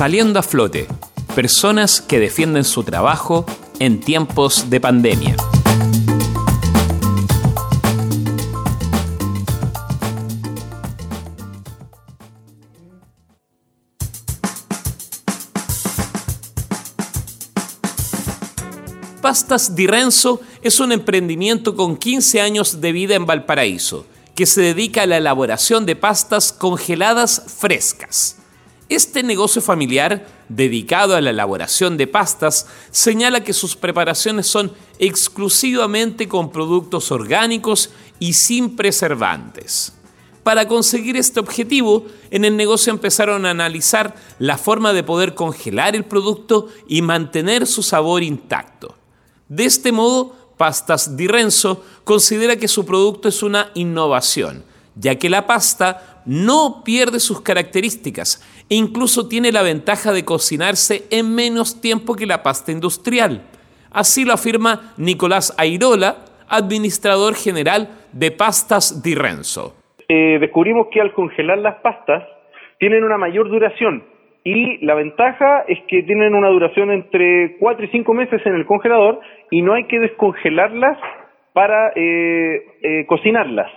Saliendo a flote, personas que defienden su trabajo en tiempos de pandemia. Pastas Di Renzo es un emprendimiento con 15 años de vida en Valparaíso, que se dedica a la elaboración de pastas congeladas frescas. Este negocio familiar, dedicado a la elaboración de pastas, señala que sus preparaciones son exclusivamente con productos orgánicos y sin preservantes. Para conseguir este objetivo, en el negocio empezaron a analizar la forma de poder congelar el producto y mantener su sabor intacto. De este modo, Pastas Di Renzo considera que su producto es una innovación, ya que la pasta no pierde sus características e incluso tiene la ventaja de cocinarse en menos tiempo que la pasta industrial. Así lo afirma Nicolás Airola, administrador general de Pastas Di Renzo. Eh, descubrimos que al congelar las pastas tienen una mayor duración y la ventaja es que tienen una duración entre 4 y 5 meses en el congelador y no hay que descongelarlas para eh, eh, cocinarlas.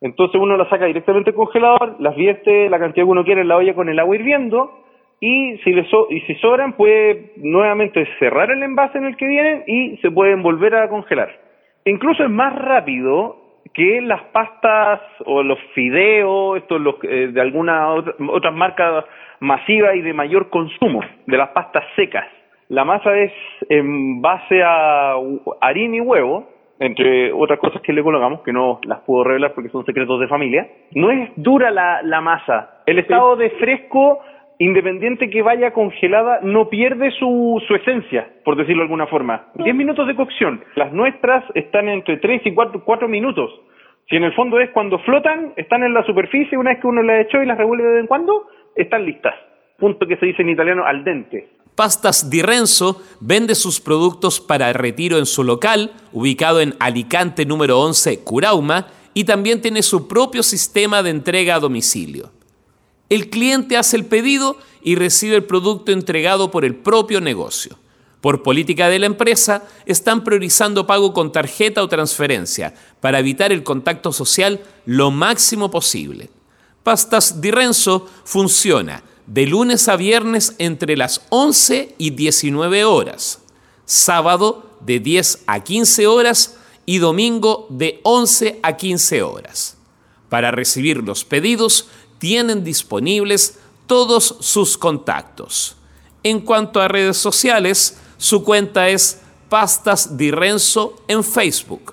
Entonces uno las saca directamente del congelador, las vierte la cantidad que uno quiere en la olla con el agua hirviendo y si, le y si sobran puede nuevamente cerrar el envase en el que vienen y se pueden volver a congelar. Incluso es más rápido que las pastas o los fideos, estos los, eh, de alguna otra, otras marcas masiva y de mayor consumo de las pastas secas. La masa es en base a harina y huevo, entre otras cosas que le colocamos, que no las puedo revelar porque son secretos de familia. No es dura la, la masa. El estado de fresco, independiente que vaya congelada, no pierde su, su esencia, por decirlo de alguna forma. 10 minutos de cocción. Las nuestras están entre 3 y 4, 4 minutos. Si en el fondo es cuando flotan, están en la superficie, una vez que uno las echó y las revuelve de vez en cuando, están listas. Punto que se dice en italiano al dente. Pastas Di Renzo vende sus productos para retiro en su local, ubicado en Alicante número 11, Curauma, y también tiene su propio sistema de entrega a domicilio. El cliente hace el pedido y recibe el producto entregado por el propio negocio. Por política de la empresa, están priorizando pago con tarjeta o transferencia para evitar el contacto social lo máximo posible. Pastas Di Renzo funciona de lunes a viernes entre las 11 y 19 horas, sábado de 10 a 15 horas y domingo de 11 a 15 horas. Para recibir los pedidos tienen disponibles todos sus contactos. En cuanto a redes sociales, su cuenta es Pastas Di Renzo en Facebook,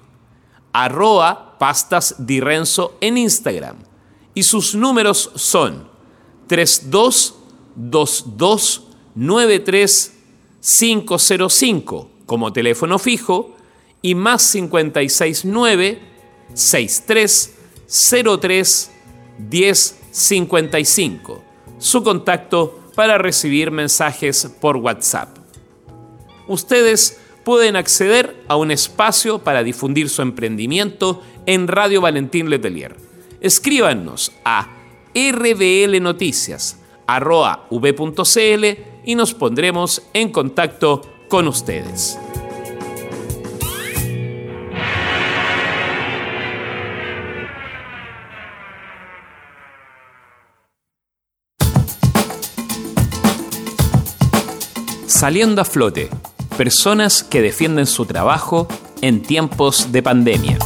arroba Pastas Di Renzo en Instagram y sus números son 322293505 como teléfono fijo y más 569 6303 1055. Su contacto para recibir mensajes por WhatsApp. Ustedes pueden acceder a un espacio para difundir su emprendimiento en Radio Valentín Letelier escríbanos a rblnoticias.v.cl y nos pondremos en contacto con ustedes. Saliendo a flote, personas que defienden su trabajo en tiempos de pandemia.